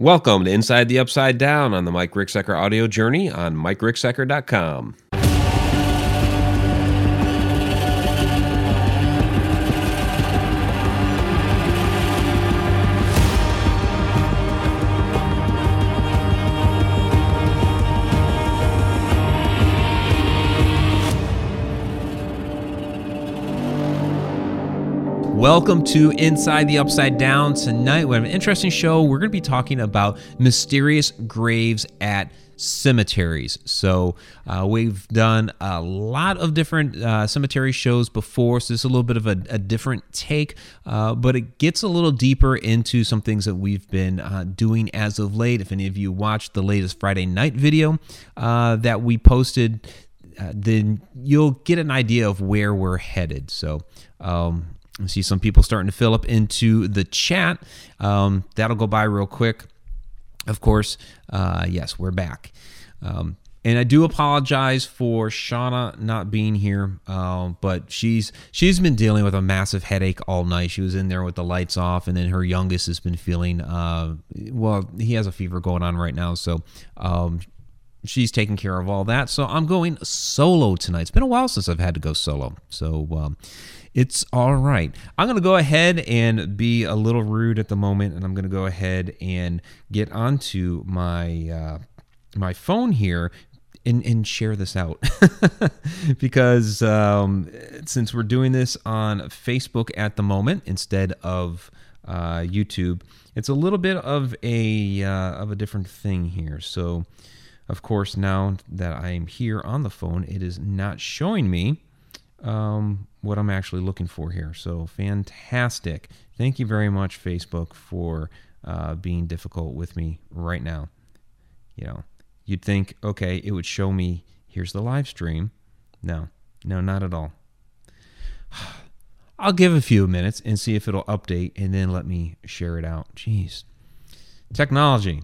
Welcome to Inside the Upside Down on the Mike Ricksecker audio journey on MikeRicksecker.com. Welcome to Inside the Upside Down. Tonight, we have an interesting show. We're going to be talking about mysterious graves at cemeteries. So, uh, we've done a lot of different uh, cemetery shows before, so this is a little bit of a, a different take, uh, but it gets a little deeper into some things that we've been uh, doing as of late. If any of you watched the latest Friday night video uh, that we posted, uh, then you'll get an idea of where we're headed. So, um, I see some people starting to fill up into the chat. Um, that'll go by real quick. Of course, uh, yes, we're back. Um, and I do apologize for Shauna not being here, uh, but she's she's been dealing with a massive headache all night. She was in there with the lights off, and then her youngest has been feeling uh, well. He has a fever going on right now, so um, she's taking care of all that. So I'm going solo tonight. It's been a while since I've had to go solo, so um, it's all right. I'm going to go ahead and be a little rude at the moment, and I'm going to go ahead and get onto my uh, my phone here and, and share this out because um, since we're doing this on Facebook at the moment instead of uh, YouTube, it's a little bit of a uh, of a different thing here. So, of course, now that I am here on the phone, it is not showing me um, what I'm actually looking for here. So fantastic. Thank you very much, Facebook, for uh, being difficult with me right now. You know, you'd think, okay, it would show me here's the live stream. No, no, not at all. I'll give a few minutes and see if it'll update and then let me share it out. Jeez. Technology.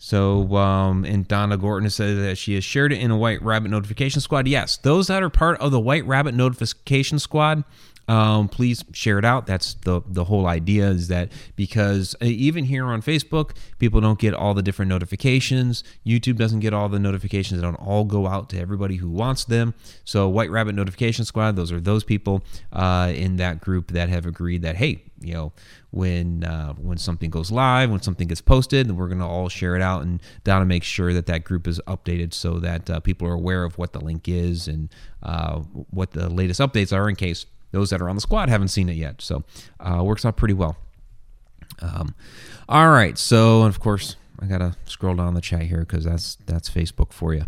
So, um, and Donna Gorton said that she has shared it in a White Rabbit Notification Squad. Yes, those that are part of the White Rabbit Notification Squad, um, please share it out. That's the the whole idea is that because uh, even here on Facebook, people don't get all the different notifications. YouTube doesn't get all the notifications. They don't all go out to everybody who wants them. So White Rabbit Notification Squad, those are those people uh, in that group that have agreed that hey, you know, when uh, when something goes live, when something gets posted, we're to all share it out, and Donna make sure that that group is updated so that uh, people are aware of what the link is and uh, what the latest updates are in case those that are on the squad haven't seen it yet. So uh, works out pretty well. Um, all right, so of course I gotta scroll down the chat here because that's that's Facebook for you.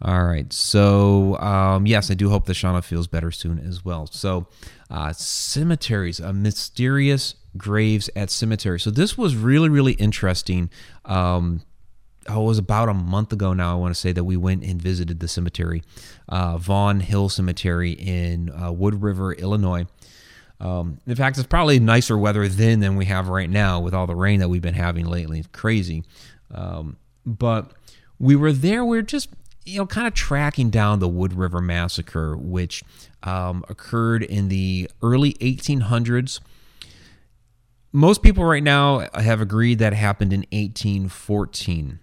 All right, so um, yes, I do hope that Shauna feels better soon as well. So uh, cemeteries, a mysterious graves at cemetery. So this was really really interesting. Um, oh, it was about a month ago now. I want to say that we went and visited the cemetery, uh, Vaughn Hill Cemetery in uh, Wood River, Illinois. Um, in fact, it's probably nicer weather then than we have right now with all the rain that we've been having lately. It's crazy. Um, but we were there. We are just, you know, kind of tracking down the Wood River Massacre, which um, occurred in the early 1800s most people right now have agreed that happened in 1814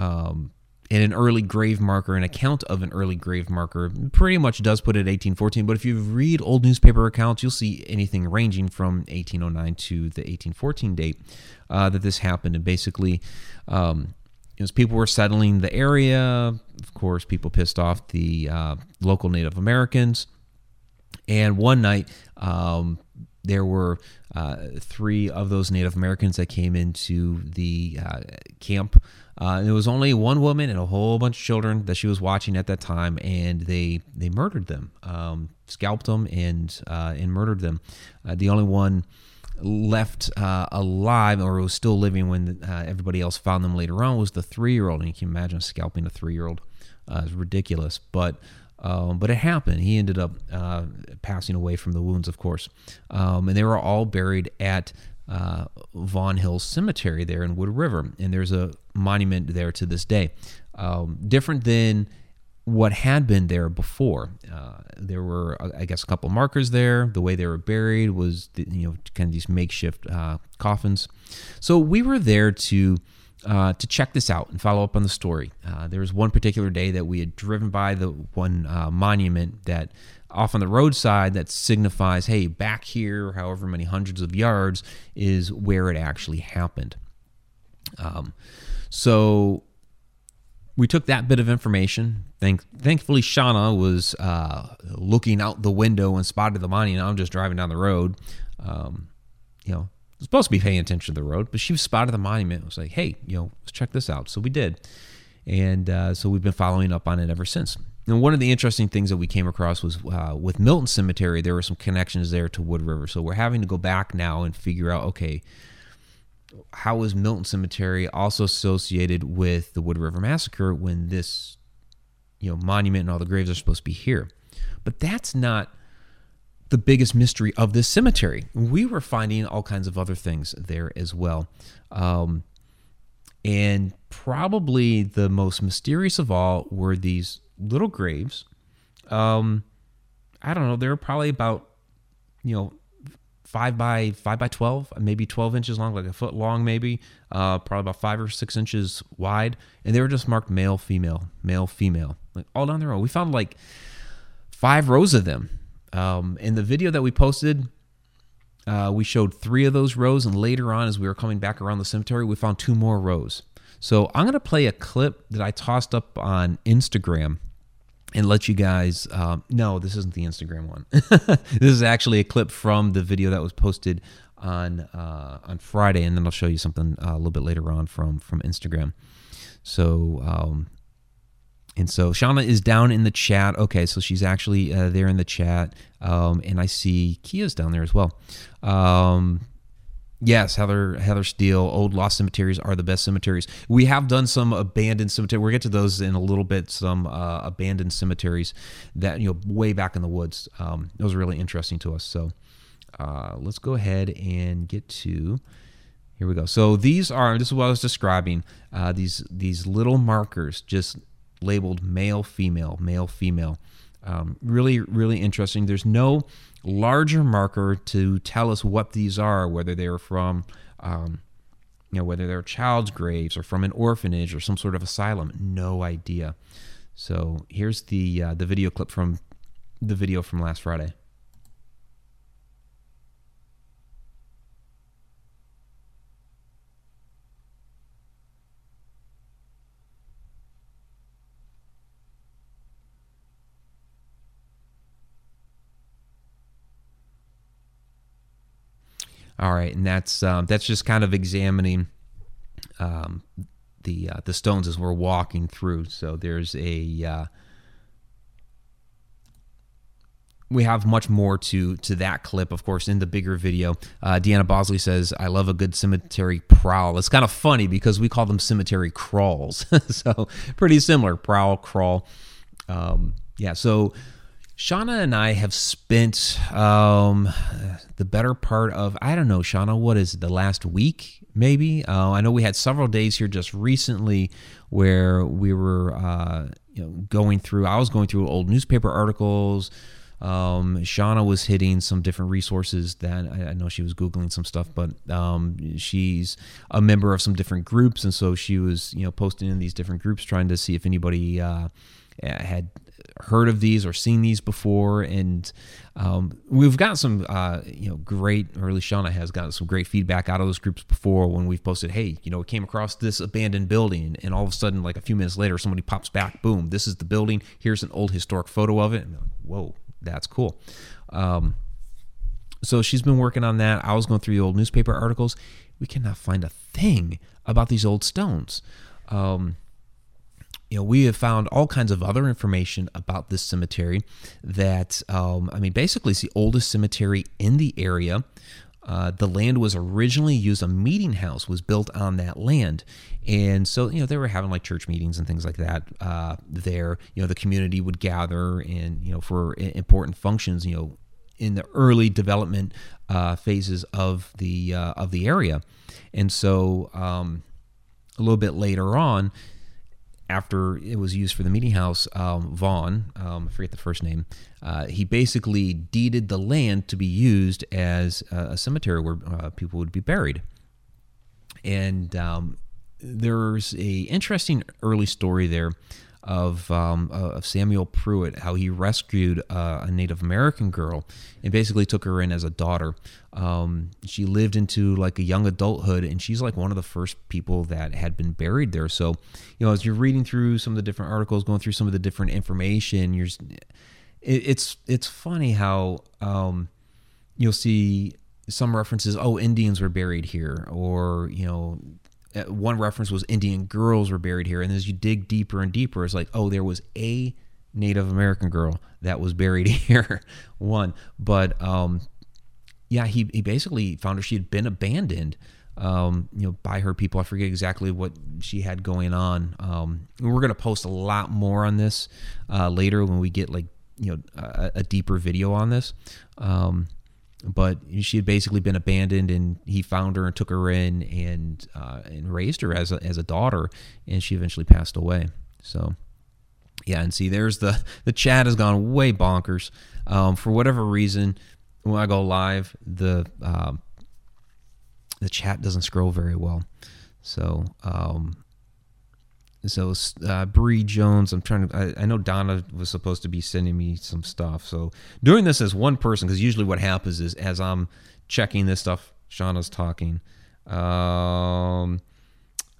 um, and an early grave marker, an account of an early grave marker, pretty much does put it 1814. But if you read old newspaper accounts, you'll see anything ranging from 1809 to the 1814 date uh, that this happened. And basically, um, as people were settling the area, of course, people pissed off the uh, local Native Americans. And one night, um, there were uh, three of those Native Americans that came into the uh, camp uh, there was only one woman and a whole bunch of children that she was watching at that time, and they they murdered them, um, scalped them, and uh, and murdered them. Uh, the only one left uh, alive or was still living when uh, everybody else found them later on was the three year old. And you can imagine scalping a three year old uh, is ridiculous, but. Um, but it happened. He ended up passing away from the wounds, of course. Um, and they were all buried at uh, Vaughn Hill Cemetery there in Wood River, and there's a monument there to this day. Um, different than what had been there before. Uh, there were, I guess, a couple markers there. The way they were buried was, you know, kind of these makeshift uh, coffins. So we were there to uh, to check this out and follow up on the story. Uh, there was one particular day that we had driven by the one uh, monument that off on the roadside that signifies, hey, back here, however many hundreds of yards, is where it actually happened. Um, so we took that bit of information. Thank, thankfully, Shauna was uh, looking out the window and spotted the monument. I'm just driving down the road. Um, you know, supposed to be paying attention to the road, but she spotted the monument. It was like, hey, you know, let's check this out. So we did, and uh, so we've been following up on it ever since. And one of the interesting things that we came across was uh, with Milton Cemetery, there were some connections there to Wood River. So we're having to go back now and figure out, okay, how is Milton Cemetery also associated with the Wood River Massacre when this, you know, monument and all the graves are supposed to be here? But that's not the biggest mystery of this cemetery. We were finding all kinds of other things there as well. Um, and probably the most mysterious of all were these little graves. Um, I don't know. They're probably about, you know, five by five by twelve, maybe twelve inches long, like a foot long, maybe. Uh, probably about five or six inches wide, and they were just marked male, female, male, female, like all down the row. We found like five rows of them um, in the video that we posted, uh, we showed three of those rows, and later on, as we were coming back around the cemetery, we found two more rows. So I'm going to play a clip that I tossed up on Instagram and let you guys. Um, no, this isn't the Instagram one. this is actually a clip from the video that was posted on uh, on Friday, and then I'll show you something uh, a little bit later on from from Instagram. So um, and so Shauna is down in the chat. Okay, so she's actually uh, there in the chat. Um, and I see Kia's down there as well. Um, yes, Heather Heather Steele. Old lost cemeteries are the best cemeteries. We have done some abandoned cemeteries. We'll get to those in a little bit. Some uh, abandoned cemeteries that you know way back in the woods. Um, it was really interesting to us. So uh, let's go ahead and get to. Here we go. So these are this is what I was describing. Uh, these these little markers just labeled male, female, male, female. Um, really, really interesting. There's no larger marker to tell us what these are, whether they're from, um, you know, whether they're child's graves or from an orphanage or some sort of asylum. No idea. So here's the uh, the video clip from the video from last Friday. All right, and that's um, that's just kind of examining um, the uh, the stones as we're walking through. So there's a uh, we have much more to to that clip, of course, in the bigger video. Uh, Deanna Bosley says, "I love a good cemetery prowl." It's kind of funny because we call them cemetery crawls, so pretty similar prowl crawl. Um, yeah, so Shauna and I have spent um, the better part of, I don't know, Shauna, what is it, the last week, maybe? Uh, I know we had several days here just recently where we were uh, you know, going through, I was going through old newspaper articles. Um, Shauna was hitting some different resources that I, I know she was Googling some stuff, but um, she's a member of some different groups. And so she was, you know, posting in these different groups trying to see if anybody uh, had heard of these or seen these before, and um, we've got some, uh, you know, great. Or at least Shauna has gotten some great feedback out of those groups before when we've posted, "Hey, you know, we came across this abandoned building," and all of a sudden, like a few minutes later, somebody pops back, boom, this is the building. Here's an old historic photo of it. And like, Whoa, that's cool. Um, so she's been working on that. I was going through the old newspaper articles. We cannot find a thing about these old stones. Um, you know, we have found all kinds of other information about this cemetery that, um, I mean, basically it's the oldest cemetery in the area. Uh, the land was originally used, a meeting house was built on that land. And so, you know, they were having like church meetings and things like that uh, there. You know, the community would gather and, you know, for important functions, you know, in the early development uh, phases of the uh, of the area. And so, um, a little bit later on, after it was used for the meeting house, um, Vaughn, um, I forget the first name, uh, he basically deeded the land to be used as a, a cemetery where uh, people would be buried. And um, there's a interesting early story there of um, uh, of Samuel Pruitt, how he rescued uh, a Native American girl and basically took her in as a daughter. Um, she lived into like a young adulthood, and she's like one of the first people that had been buried there. So, you know, as you're reading through some of the different articles, going through some of the different information, you're it, it's it's funny how um, you'll see some references. Oh, Indians were buried here, or you know one reference was Indian girls were buried here, and as you dig deeper and deeper, it's like, oh, there was a Native American girl that was buried here. one, but um, yeah, he he basically found her. She had been abandoned, um, you know, by her people. I forget exactly what she had going on. Um, we're gonna post a lot more on this uh, later when we get like you know a, a deeper video on this. Um, but she had basically been abandoned and he found her and took her in and uh, and raised her as a, as a daughter and she eventually passed away. So yeah and see there's the the chat has gone way bonkers. Um, for whatever reason when i go live the uh, the chat doesn't scroll very well. So um, so uh, Bree Jones, I'm trying to. I, I, know Donna was supposed to be sending me some stuff. So doing this as one person, because usually what happens is as I'm checking this stuff, Shauna's talking. Um,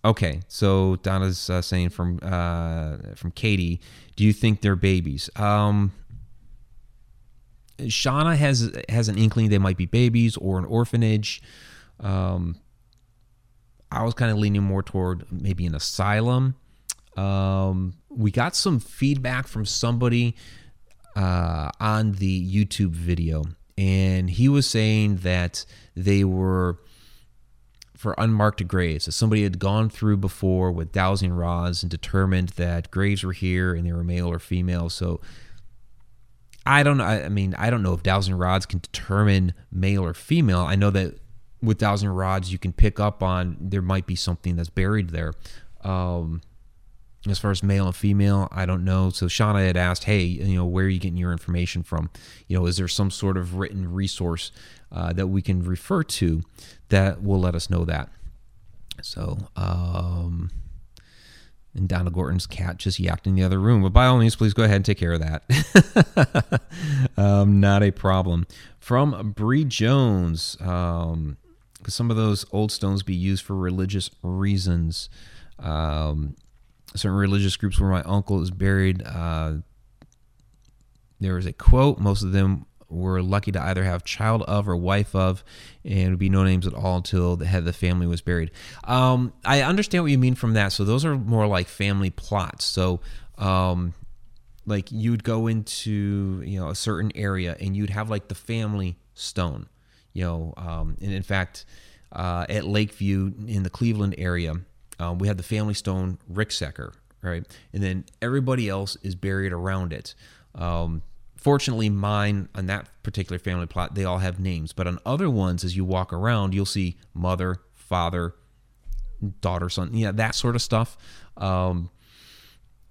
okay, so Donna's uh, saying from uh, from Katie, do you think they're babies? Um, Shauna has has an inkling they might be babies or an orphanage. Um, I was kind of leaning more toward maybe an asylum. Um, we got some feedback from somebody uh, on the YouTube video, and he was saying that they were for unmarked graves. So somebody had gone through before with dowsing rods and determined that graves were here and they were male or female. So I don't know. I mean, I don't know if dowsing rods can determine male or female. I know that with dowsing rods, you can pick up on there might be something that's buried there. Um, as far as male and female, I don't know. So Shauna had asked, "Hey, you know, where are you getting your information from? You know, is there some sort of written resource uh, that we can refer to that will let us know that?" So, um, and Donna Gorton's cat just yacked in the other room. But by all means, please go ahead and take care of that. um, not a problem. From Bree Jones, um, could some of those old stones be used for religious reasons? Um, certain religious groups where my uncle is buried. Uh, there was a quote. Most of them were lucky to either have child of or wife of, and would be no names at all until the head of the family was buried. Um, I understand what you mean from that. So those are more like family plots. So, um, like you'd go into you know a certain area and you'd have like the family stone, you know, um, and in fact, uh, at Lakeview in the Cleveland area, um, we have the family stone Ricksecker, right? And then everybody else is buried around it. Um, fortunately, mine on that particular family plot, they all have names. But on other ones, as you walk around, you'll see mother, father, daughter, son, yeah, that sort of stuff. Um,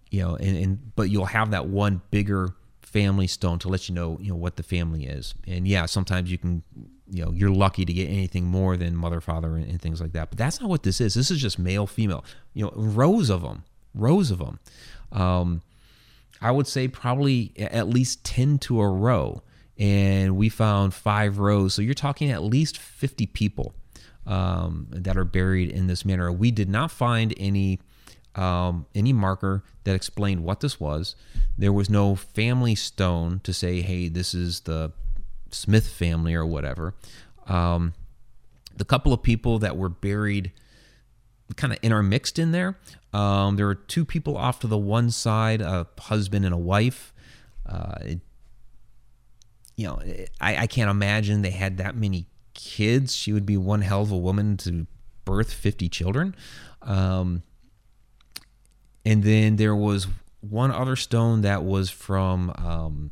you know, and, and but you'll have that one bigger family stone to let you know, you know, what the family is. And yeah, sometimes you can you know you're lucky to get anything more than mother father and, and, things like that. But that's not what this is. This is just male female you know rows of them rows of them um, i would say probably at least 10 to a row. And we found five rows. So you're talking at least 50 people um, that are buried in this manner we did not find any um, any marker that explained what this was. There was no family stone to say hey this is the Smith family or whatever. Um, the couple of people that were buried kind of intermixed in there. Um, there were two people off to the one side, a husband and a wife. Uh, it, you know, I, I can't imagine they had that many kids. She would be one hell of a woman to birth 50 children. Um, and then there was one other stone that was from um,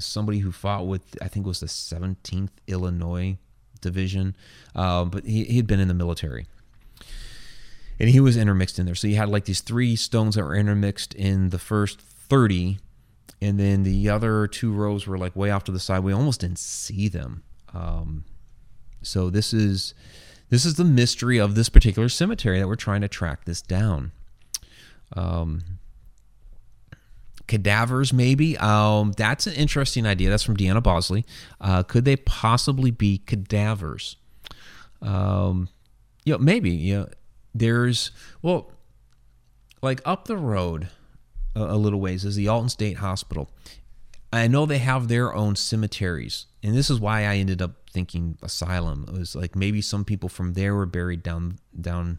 somebody who fought with I think was the 17th Illinois Division, uh, but he had been in the military, and he was intermixed in there. So you had like these three stones that were intermixed in the first 30, and then the other two rows were like way off to the side. We almost didn't see them. Um, so this is this is the mystery of this particular cemetery that we're trying to track this down. Um, cadavers, maybe. Um, that's an interesting idea. That's from Deanna Bosley. Uh, could they possibly be cadavers? Um, you know, maybe. You know, there's well, like up the road a, a little ways is the Alton State Hospital. I know they have their own cemeteries, and this is why I ended up thinking asylum. It was like maybe some people from there were buried down down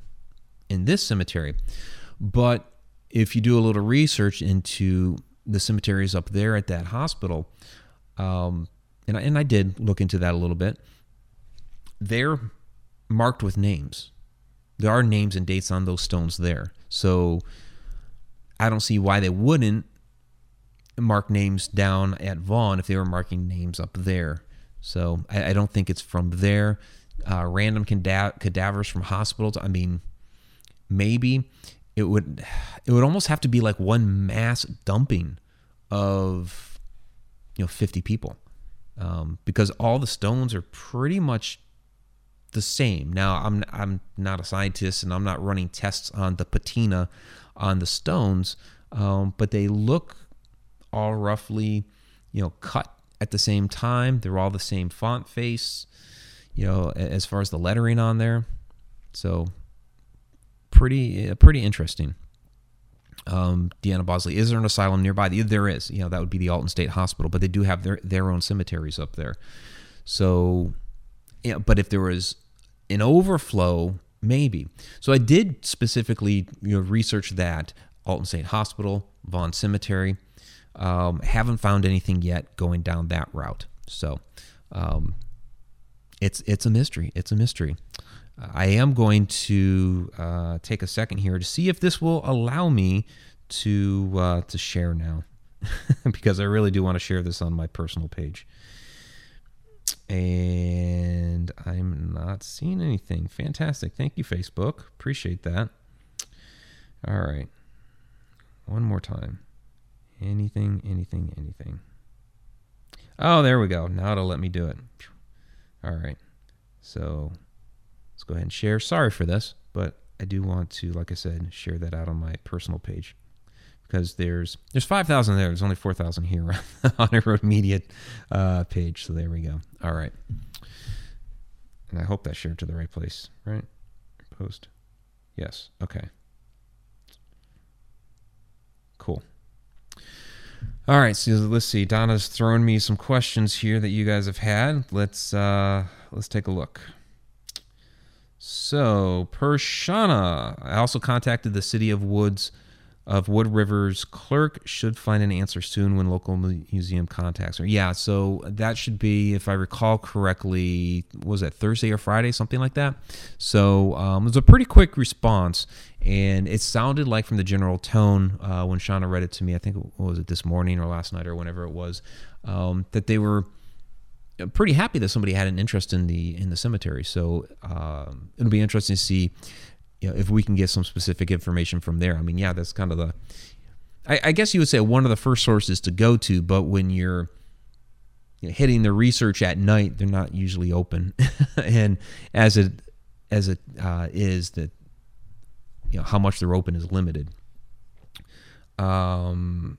in this cemetery, but if you do a little research into the cemeteries up there at that hospital, um, and I, and I did look into that a little bit, they're marked with names. There are names and dates on those stones there, so I don't see why they wouldn't mark names down at Vaughn if they were marking names up there. So I, I don't think it's from there. Uh, random cada- cadavers from hospitals. I mean, maybe it would it would almost have to be like one mass dumping of you know 50 people um, because all the stones are pretty much the same. Now I'm I'm not a scientist and I'm not running tests on the patina on the stones, um, but they look all roughly, you know, cut at the same time. They're all the same font face, you know, as far as the lettering on there. So pretty uh, pretty interesting. Um, Deanna Bosley, is there an asylum nearby? There is. You know, that would be the Alton State Hospital, but they do have their their own cemeteries up there. So, yeah, but if there was an overflow, maybe. So I did specifically you know research that Alton State Hospital, Vaughn Cemetery. Um, haven't found anything yet going down that route. So um, it's it's a mystery. It's a mystery. I am going to uh, take a second here to see if this will allow me to uh, to share now, because I really do want to share this on my personal page. And I'm not seeing anything. Fantastic. Thank you, Facebook. Appreciate that. All right. One more time. Anything, anything, anything. Oh, there we go. Now it'll let me do it. All right. So let's go ahead and share. Sorry for this, but I do want to, like I said, share that out on my personal page because there's there's 5,000 there. There's only 4,000 here Haunted Road Media uh, page. So there we go. All right. And I hope that shared to the right place, right? Post. Yes. Okay. Cool. All right, so let's see. Donna's throwing me some questions here that you guys have had. Let's uh let's take a look. So, Per Shauna, I also contacted the City of Woods of Wood River's clerk should find an answer soon when local museum contacts her. Yeah, so that should be, if I recall correctly, was it Thursday or Friday, something like that. So um, it was a pretty quick response, and it sounded like from the general tone uh, when Shauna read it to me. I think it was it this morning or last night or whenever it was um, that they were pretty happy that somebody had an interest in the in the cemetery. So um, it'll be interesting to see you know, if we can get some specific information from there. I mean, yeah, that's kind of the, I, I guess you would say one of the first sources to go to, but when you're you know, hitting the research at night, they're not usually open. and as it, as it uh, is that, you know, how much they're open is limited. Um,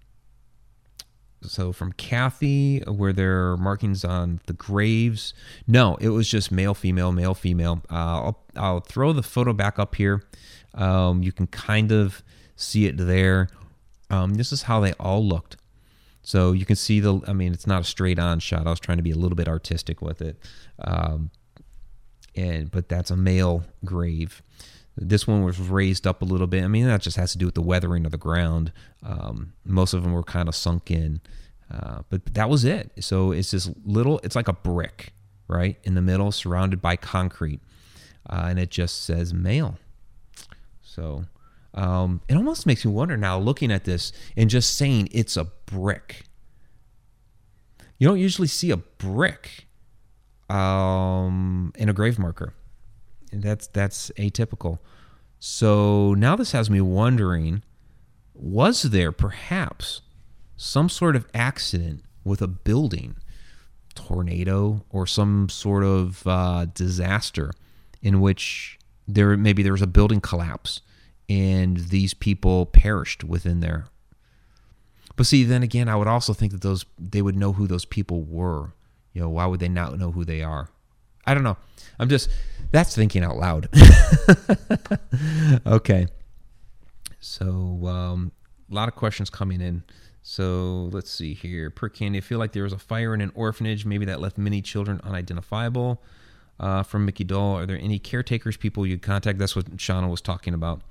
so from Kathy, where there are markings on the graves. No, it was just male, female, male, female. Uh, I'll, I'll throw the photo back up here. Um, you can kind of see it there. Um, this is how they all looked. So you can see the, I mean, it's not a straight on shot. I was trying to be a little bit artistic with it. Um, and, but that's a male grave. This one was raised up a little bit. I mean, that just has to do with the weathering of the ground. Um, most of them were kind of sunk in, uh, but that was it. So it's this little, it's like a brick, right, in the middle, surrounded by concrete, uh, and it just says male. So um, it almost makes me wonder now, looking at this and just saying it's a brick. You don't usually see a brick um, in a grave marker. That's that's atypical. So now this has me wondering was there perhaps some sort of accident with a building, tornado, or some sort of uh, disaster, in which there maybe there was a building collapse and these people perished within there. But see, then again, I would also think that those they would know who those people were. You know, why would they not know who they are? I don't know. I'm just that's thinking out loud. okay. So um, a lot of questions coming in. So let's see here. Per Candy, I feel like there was a fire in an orphanage, maybe that left many children unidentifiable. Uh, from Mickey Doll, are there any caretakers, people you contact? That's what Shauna was talking about.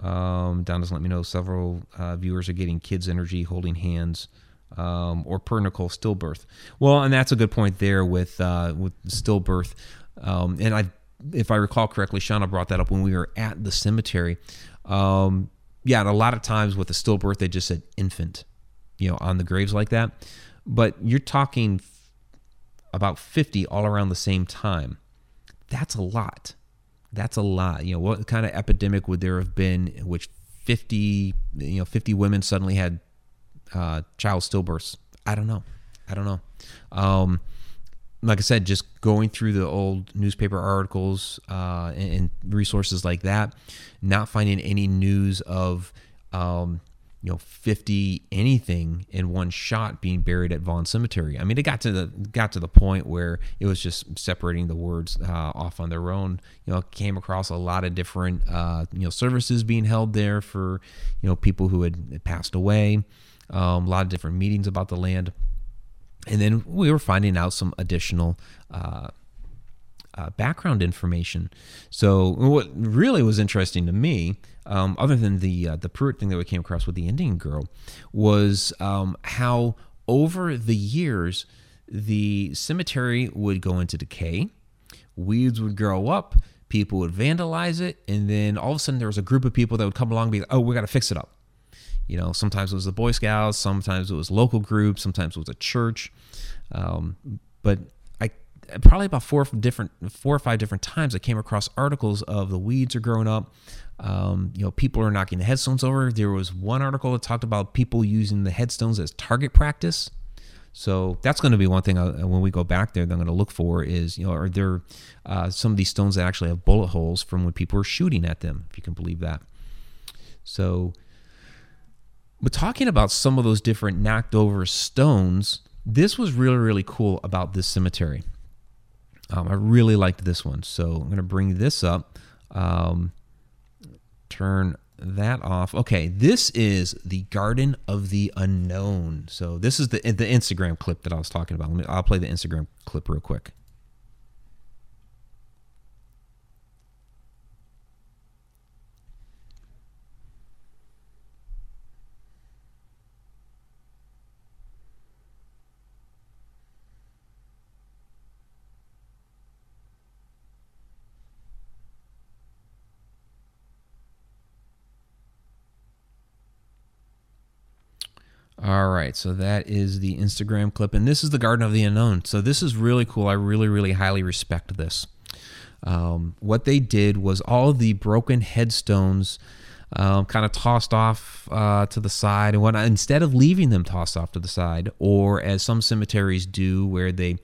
Um, Don doesn't let me know. Several uh, viewers are getting kids' energy, holding hands, um, or per Nicole stillbirth. Well, and that's a good point there with uh, with stillbirth. Um, and I, if I recall correctly, Shauna brought that up when we were at the cemetery. Um, yeah, and a lot of times with a stillbirth, they just said infant you know, on the graves like that. But you're talking about 50 all around the same time. That's a lot. That's a lot. You know, what kind of epidemic would there have been in which 50, you know, 50 women suddenly had uh, child stillbirths? I don't know. I don't know. Um, like I said, just going through the old newspaper articles uh, and, and, resources like that, not finding any news of um, you know 50 anything in one shot being buried at Vaughn Cemetery. I mean, it got to the got to the point where it was just separating the words uh, off on their own. You know, came across a lot of different uh, you know services being held there for you know people who had passed away. Um, a lot of different meetings about the land, and then we were finding out some additional. Uh, uh, background information. So what really was interesting to me, um, other than the uh, the Pruitt thing that we came across with the Indian girl, was um, how over the years the cemetery would go into decay, weeds would grow up, people would vandalize it, and then all of a sudden there was a group of people that would come along and be like, "Oh, we got to fix it up." You know, sometimes it was the Boy Scouts, sometimes it was local groups, sometimes it was a church. Um, but I probably about four different four or five different times I came across articles of the weeds are growing up. Um, you know, people are knocking the headstones over. There was one article that talked about people using the headstones as target practice. So that's going to be one thing I, when we go back there. That I'm going to look for is you know are there uh, some of these stones that actually have bullet holes from when people were shooting at them? If you can believe that. So, but talking about some of those different knocked over stones, this was really really cool about this cemetery. Um, I really liked this one. So I'm going to bring this up. Um, turn that off. Okay, this is the Garden of the Unknown. So this is the the Instagram clip that I was talking about. Let me, I'll play the Instagram clip real quick. All right, so that is the Instagram clip, and this is the Garden of the Unknown. So this is really cool. I really, really highly respect this. Um, what they did was all the broken headstones um, kind of tossed off uh, to the side, and instead of leaving them tossed off to the side, or as some cemeteries do, where they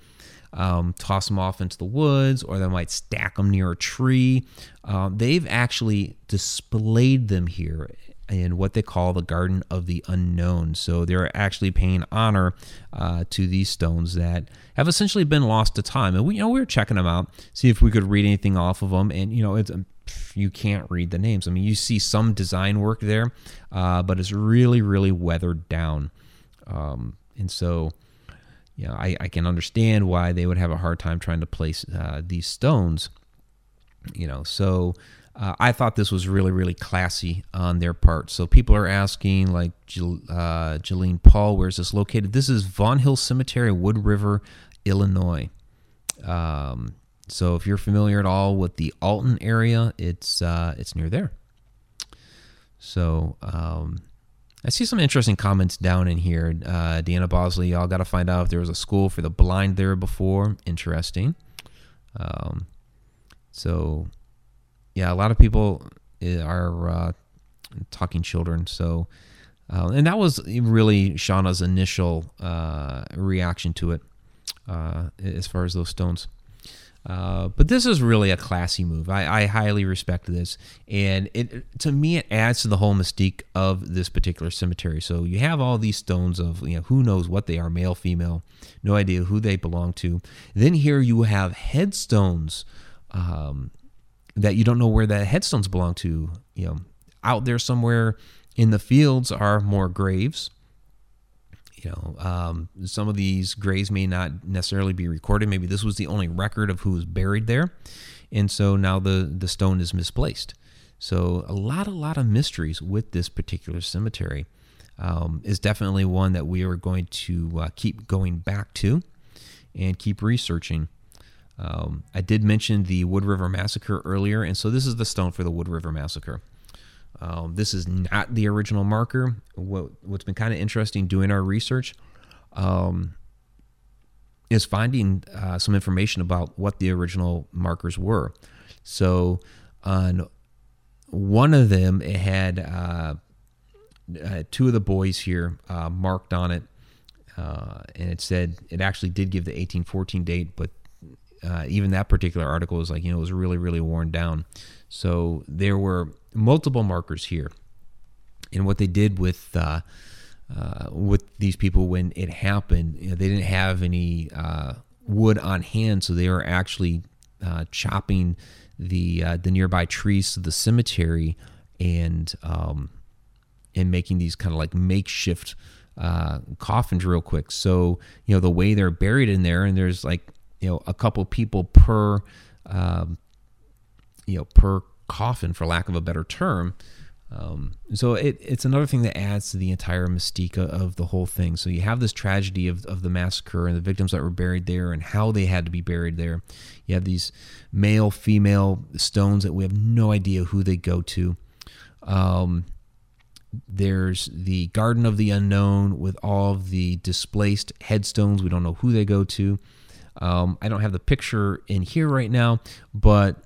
um, toss them off into the woods, or they might stack them near a tree. Uh, they've actually displayed them here in what they call the Garden of the Unknown. So they're actually paying honor uh, to these stones that have essentially been lost to time. And we, you know, we were checking them out, see if we could read anything off of them. And you know, it's you can't read the names. I mean, you see some design work there, uh, but it's really, really weathered down. Um, and so, you know, I, I, can understand why they would have a hard time trying to place uh, these stones. You know, so uh, I thought this was really, really classy on their part. So people are asking, like uh, Paul, where's this located? This is Vaughn Hill Cemetery, Wood River, Illinois. Um, so if you're familiar at all with the Alton area, it's uh, it's near there. So um, I see some interesting comments down in here. Uh, Deanna Bosley, y'all got to find out if there was a school for the blind there before. Interesting. Um, so yeah, a lot of people eh, are uh, talking children. So, uh, and that was really Shauna's initial uh, reaction to it, uh, as far as those stones. Uh, but this is really a classy move. I, I, highly respect this, and it to me it adds to the whole mystique of this particular cemetery. So you have all these stones of you know who knows what they are, male, female, no idea who they belong to. Then here you have headstones um, that you don't know where the headstones belong to. You know, out there somewhere in the fields are more graves you know, um, some of these graves may not necessarily be recorded. Maybe this was the only record of who was buried there, and so now the the stone is misplaced. So a lot, a lot of mysteries with this particular cemetery. Um, is definitely one that we are going to uh, keep going back to and keep researching. Um, I did mention the Wood River Massacre earlier, and so this is the stone for the Wood River Massacre. Um, this is not the original marker. What, has been kind of interesting doing our research um, is finding uh, some information about what the original markers were. So on one of them, it had uh, uh, two of the boys here uh, marked on it, uh, and it said it actually did give the 1814 date, but uh, even that particular article was like you know it was really really worn down. So there were multiple markers here. And what they did with uh, uh, with these people when it happened, you know, they didn't have any uh, wood on hand, so they were actually uh, chopping the uh, the nearby trees to the cemetery and um, and making these kind of like makeshift uh, coffins real quick. So you know the way they're buried in there, and there's like you know a couple people per um, you know per coffin, for lack of a better term. Um, so it, it's another thing that adds to the entire mystique of the whole thing. So you have this tragedy of, of the massacre and the victims that were buried there and how they had to be buried there. You have these male, female stones that we have no idea who they go to. Um, there's the Garden of the Unknown with all of the displaced headstones. We don't know who they go to. Um, I don't have the picture in here right now, but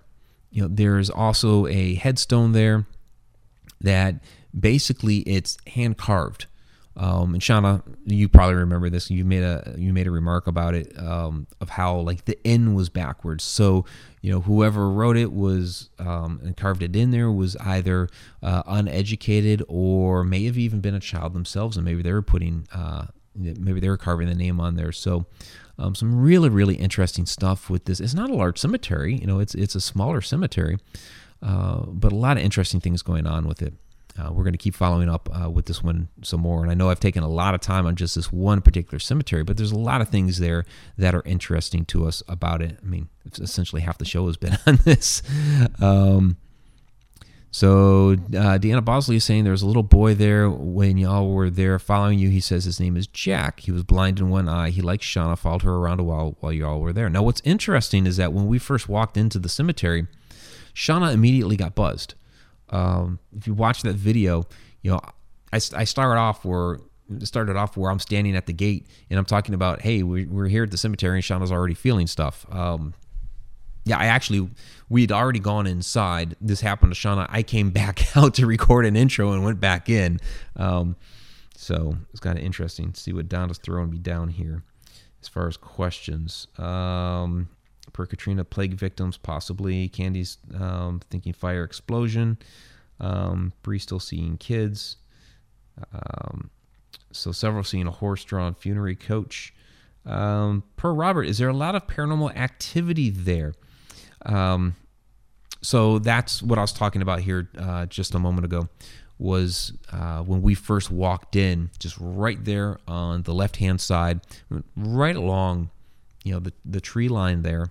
you know, there's also a headstone there that basically it's hand carved. Um, and Shauna, you probably remember this. You made a you made a remark about it um, of how like the N was backwards. So you know whoever wrote it was um, and carved it in there was either uh, uneducated or may have even been a child themselves, and maybe they were putting uh, maybe they were carving the name on there. So um, some really, really interesting stuff with this. It's not a large cemetery, you know, it's it's a smaller cemetery, uh, but a lot of interesting things going on with it. Uh, we're going to keep following up uh, with this one some more. And I know I've taken a lot of time on just this one particular cemetery, but there's a lot of things there that are interesting to us about it. I mean, essentially half the show has been on this. Um, so uh, Deanna Bosley is saying there was a little boy there when y'all were there following you. He says his name is Jack. He was blind in one eye. He likes Shauna. Followed her around a while while y'all were there. Now, what's interesting is that when we first walked into the cemetery, Shauna immediately got buzzed. Um, if you watch that video, you know I, I started off where started off where I'm standing at the gate and I'm talking about, hey, we're, we're here at the cemetery and Shauna's already feeling stuff. Um, yeah, I actually we'd already gone inside. This happened to Shauna. I came back out to record an intro and went back in. Um, so it's kind of interesting to see what Donna's throwing me down here as far as questions. Um, per Katrina, plague victims possibly. Candy's um, thinking fire explosion. Um, Bree still seeing kids. Um, so several seeing a horse-drawn funerary coach. Um, per Robert, is there a lot of paranormal activity there? Um, so that's what I was talking about here uh, just a moment ago. Was uh, when we first walked in, just right there on the left hand side, right along, you know, the the tree line there.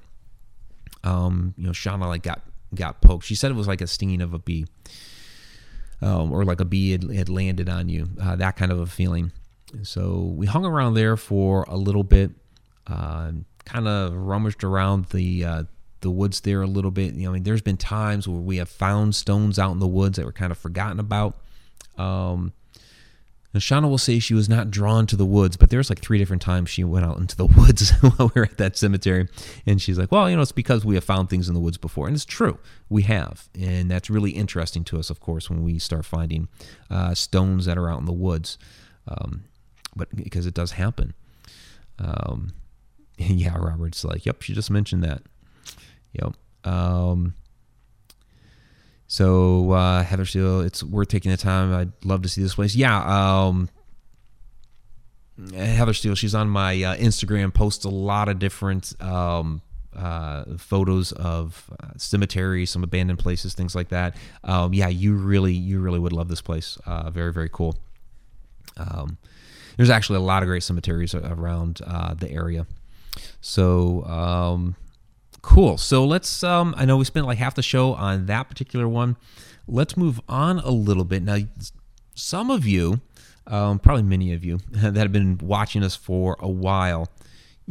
Um, you know, Shauna like got got poked. She said it was like a stinging of a bee, um, or like a bee had, had landed on you. Uh, that kind of a feeling. So we hung around there for a little bit, uh, kind of rummaged around the uh, the woods there a little bit. You know, I mean, there's been times where we have found stones out in the woods that were kind of forgotten about. Um, Shauna will say she was not drawn to the woods, but there's like three different times she went out into the woods while we were at that cemetery. And she's like, well, you know, it's because we have found things in the woods before. And it's true, we have. And that's really interesting to us, of course, when we start finding uh, stones that are out in the woods. Um, but because it does happen. Um, yeah, Robert's like, yep, she just mentioned that. Yep. Um, so uh, Heather Steele, it's worth taking the time. I'd love to see this place. Yeah. Um, Heather Steele, she's on my uh, Instagram. Posts a lot of different um, uh, photos of uh, cemeteries, some abandoned places, things like that. Um, yeah, you really, you really would love this place. Uh, very, very cool. Um, there's actually a lot of great cemeteries around uh, the area. So um, cool. So let's. Um, I know we spent like half the show on that particular one. Let's move on a little bit now. Some of you, um, probably many of you that have been watching us for a while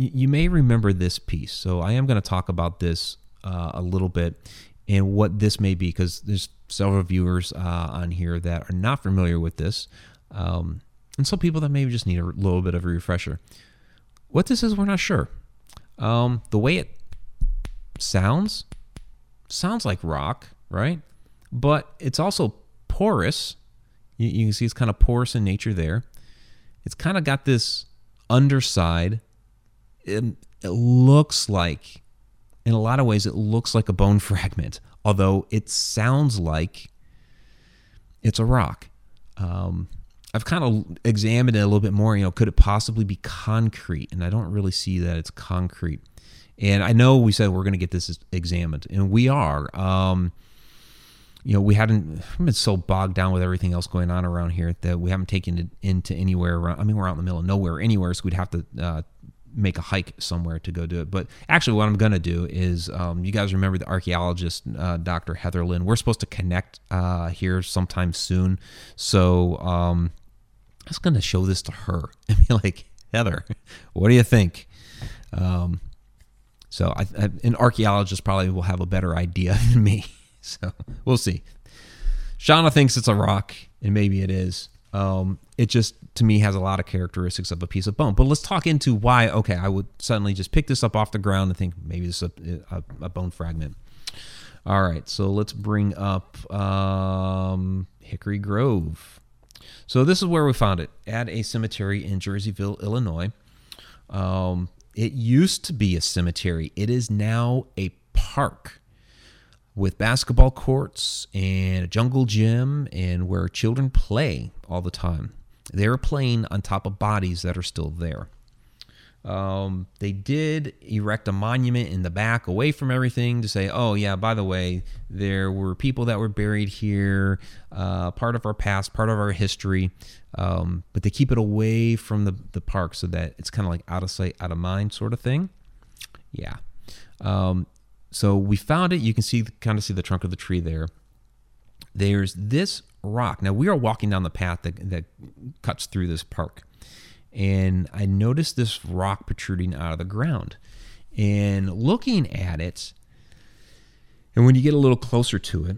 you may remember this piece. So I am going to talk about this uh, a little bit and what this may be because there's several viewers uh, on here that are not familiar with this, um, and some people that maybe just need a little bit of a refresher. What this is, we're not sure. Um, the way it sounds sounds like rock, right? But it's also porous. You, you can see it's kind of porous in nature there. It's kind of got this underside it, it looks like, in a lot of ways, it looks like a bone fragment, although it sounds like it's a rock. Um, I've kind of examined it a little bit more. You know, could it possibly be concrete? And I don't really see that it's concrete. And I know we said we're going to get this examined, and we are. Um, you know, we hadn't been so bogged down with everything else going on around here that we haven't taken it into anywhere around. I mean, we're out in the middle of nowhere anywhere, so we'd have to uh, make a hike somewhere to go do it. But actually, what I'm going to do is, um, you guys remember the archaeologist, uh, Dr. Heather Lynn. We're supposed to connect uh, here sometime soon. So um, I was going to show this to her and be like, Heather, what do you think? Um, so I, I, an archaeologist probably will have a better idea than me. So we'll see. Shauna thinks it's a rock, and maybe it is. Um, it just to me has a lot of characteristics of a piece of bone. But let's talk into why. Okay, I would suddenly just pick this up off the ground and think maybe this is a, a, a bone fragment. All right, so let's bring up um, Hickory Grove. So this is where we found it at a cemetery in Jerseyville, Illinois. Um, it used to be a cemetery. It is now a park with basketball courts and a jungle gym and where children play all the time. They're playing on top of bodies that are still there. Um, they did erect a monument in the back away from everything to say, oh, yeah, by the way, there were people that were buried here, uh, part of our past, part of our history. Um, but they keep it away from the, the park so that it's kind of like out of sight, out of mind sort of thing. Yeah. Um, so we found it. You can see kind of see the trunk of the tree there. There's this rock. Now we are walking down the path that, that cuts through this park, and I noticed this rock protruding out of the ground. And looking at it, and when you get a little closer to it,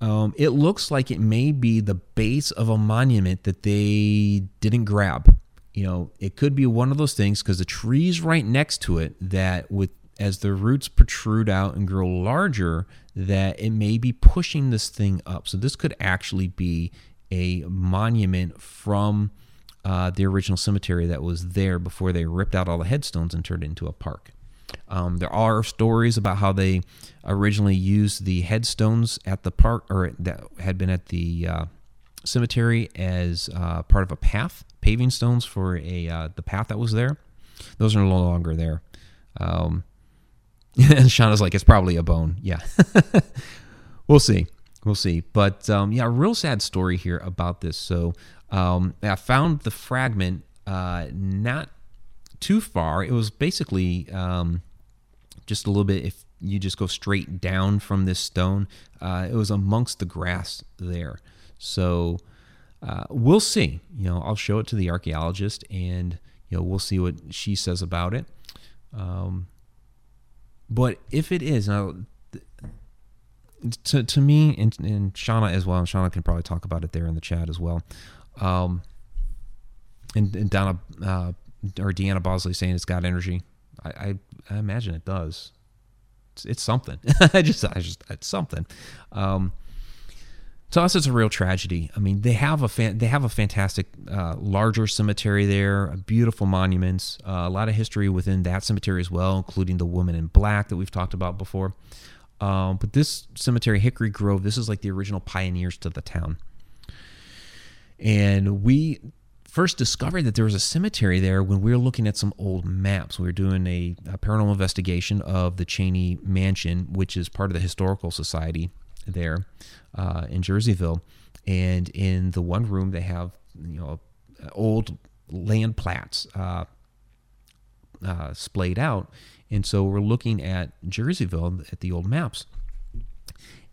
um, it looks like it may be the base of a monument that they didn't grab. You know, it could be one of those things because the tree's right next to it that with as the roots protrude out and grow larger, that it may be pushing this thing up. So this could actually be a monument from uh, the original cemetery that was there before they ripped out all the headstones and turned it into a park. Um, there are stories about how they originally used the headstones at the park, or that had been at the uh, cemetery as uh, part of a path, paving stones for a uh, the path that was there. Those are no longer there. Um, and Shauna's like, it's probably a bone. Yeah. we'll see. We'll see. But um, yeah, a real sad story here about this. So um, I found the fragment uh, not too far. It was basically um, just a little bit, if you just go straight down from this stone, uh, it was amongst the grass there. So uh, we'll see. You know, I'll show it to the archaeologist and, you know, we'll see what she says about it. Um, but if it is now, to to me and, and Shauna as well, and Shauna can probably talk about it there in the chat as well. Um, and, and Donna uh, or Deanna Bosley saying it's got energy. I, I, I imagine it does. It's, it's something. I just I just it's something. Um, to us, it's a real tragedy. I mean, they have a fan, they have a fantastic, uh, larger cemetery there, beautiful monuments, uh, a lot of history within that cemetery as well, including the woman in black that we've talked about before. Um, but this cemetery, Hickory Grove, this is like the original pioneers to the town. And we first discovered that there was a cemetery there when we were looking at some old maps. We were doing a, a paranormal investigation of the Cheney Mansion, which is part of the Historical Society there uh, in Jerseyville. And in the one room, they have you know old land plats uh, uh, splayed out. And so we're looking at Jerseyville at the old maps.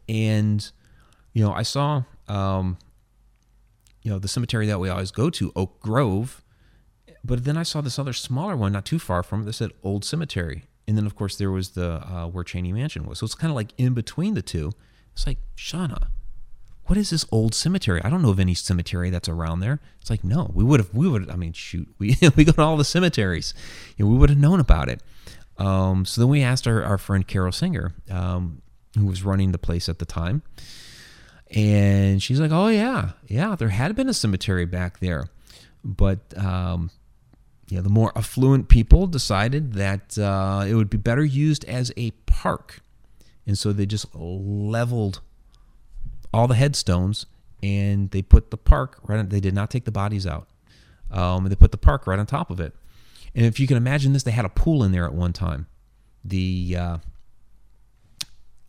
And, you know, I saw, um, you know, the cemetery that we always go to, Oak Grove. But then I saw this other smaller one not too far from it that said Old Cemetery. And then, of course, there was the uh, where Cheney Mansion was. So it's kind of like in between the two. It's like, Shauna, what is this old cemetery? I don't know of any cemetery that's around there. It's like, no, we would have, we would, I mean, shoot, we, we go to all the cemeteries. You know, we would have known about it. Um, so then we asked our, our friend Carol Singer, um, who was running the place at the time. And she's like, oh, yeah, yeah, there had been a cemetery back there. But, um, yeah, the more affluent people decided that uh, it would be better used as a park and so they just leveled all the headstones and they put the park right on, they did not take the bodies out. Um, and they put the park right on top of it. And if you can imagine this, they had a pool in there at one time. The uh,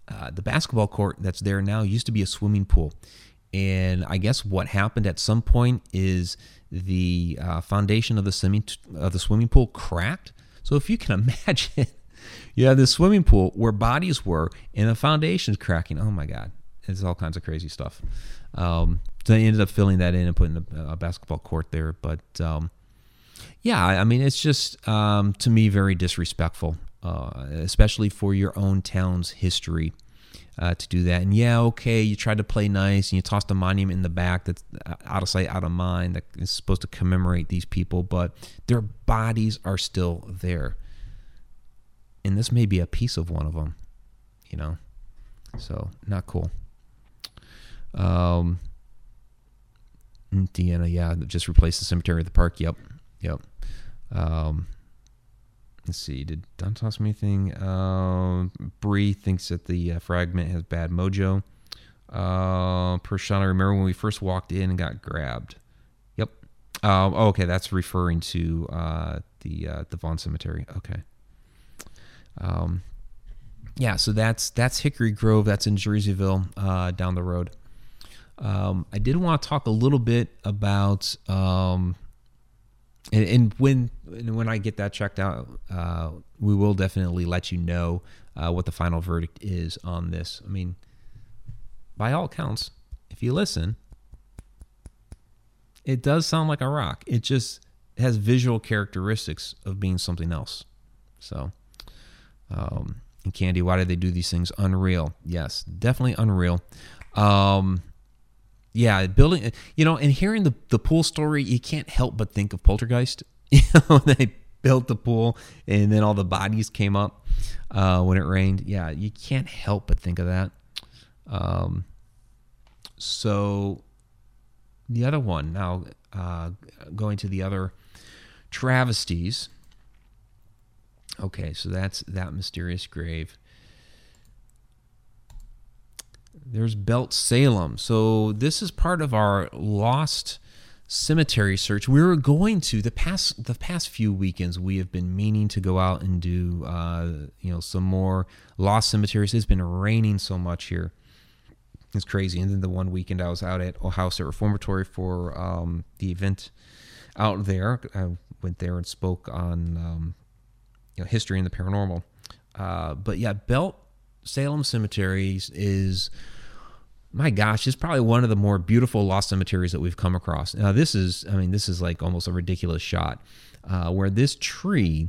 uh, the basketball court that's there now used to be a swimming pool, and I guess what happened at some point is the uh, foundation of the swimming of the swimming pool cracked. So if you can imagine you have this swimming pool where bodies were and the foundation's cracking. Oh my God. It's all kinds of crazy stuff. Um, so they ended up filling that in and putting a, a basketball court there. But um, yeah, I mean, it's just um, to me very disrespectful, uh, especially for your own town's history. Uh, to do that. And yeah, okay, you tried to play nice and you tossed a monument in the back that's uh, out of sight, out of mind that is supposed to commemorate these people, but their bodies are still there and this may be a piece of one of them, you know. So not cool. Um, Deanna, yeah, just replace the cemetery with the park. Yep, yep. Um, let's see. Did Don toss me anything? Um, Bree thinks that the uh, fragment has bad mojo. Uh, Per Shauna, remember when we first walked in and got grabbed? Yep. Um, oh, okay, that's referring to uh, the uh, the Vaughn Cemetery. Okay. Um, yeah, so that's that's Hickory Grove. That's in Jerseyville, uh, down the road. Um, I did want to talk a little bit about, um, and, and, when and when I get that checked out, uh, we will definitely let you know uh, what the final verdict is on this. I mean, by all accounts, if you listen, it does sound like a rock. It just has visual characteristics of being something else. So um, and Candy, why did they do these things? Unreal. Yes, definitely unreal. Um, yeah, building, you know, and hearing the, the pool story, you can't help but think of Poltergeist. You know, they built the pool and then all the bodies came up uh, when it rained. Yeah, you can't help but think of that. Um, so the other one, now uh, going to the other travesties. Okay, so that's that mysterious grave. There's Belt Salem. So this is part of our lost cemetery search. We were going to the past the past few weekends. We have been meaning to go out and do uh, you know some more lost cemeteries. It's been raining so much here. It's crazy. And then the one weekend I was out at Ohio State Reformatory for um, the event out there. I went there and spoke on um, you know, history and the paranormal. Uh, but yeah, Belt Salem Cemeteries is my gosh, it's probably one of the more beautiful lost cemeteries that we've come across. Now, this is, I mean, this is like almost a ridiculous shot uh, where this tree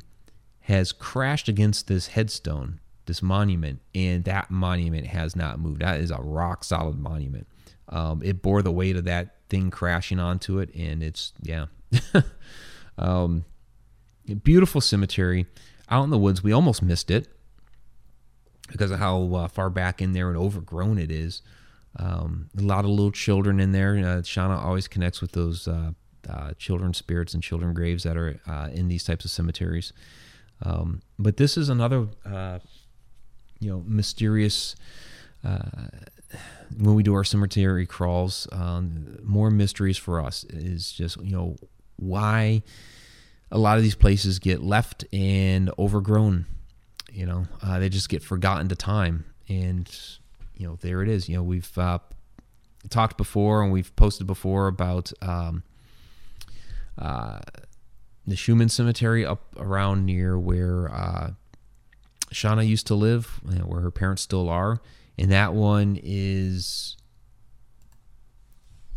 has crashed against this headstone, this monument, and that monument has not moved. That is a rock solid monument. Um, it bore the weight of that thing crashing onto it, and it's, yeah. um, beautiful cemetery out in the woods. We almost missed it because of how uh, far back in there and overgrown it is. Um, a lot of little children in there. Uh, Shauna always connects with those uh, uh, children spirits and children graves that are uh, in these types of cemeteries. Um, but this is another, uh, you know, mysterious. Uh, when we do our cemetery crawls, um, more mysteries for us is just you know why a lot of these places get left and overgrown. You know, uh, they just get forgotten to time, and you know there it is. You know, we've uh, talked before and we've posted before about um, uh, the Schumann Cemetery up around near where uh, Shauna used to live, where her parents still are, and that one is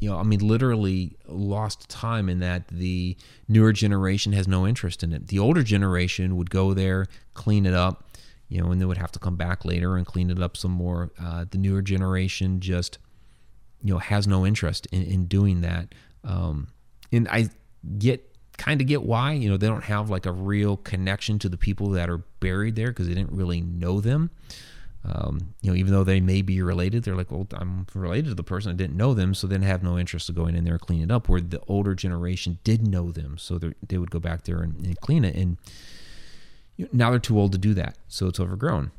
you know, I mean, literally lost time in that the newer generation has no interest in it. The older generation would go there, clean it up, you know, and they would have to come back later and clean it up some more. Uh, the newer generation just, you know, has no interest in, in doing that. Um, and I get kind of get why, you know, they don't have like a real connection to the people that are buried there because they didn't really know them. Um, you know, even though they may be related, they're like, well, I'm related to the person. I didn't know them, so then have no interest of going in there and cleaning it up. Where the older generation did know them, so they would go back there and, and clean it. And you know, now they're too old to do that, so it's overgrown.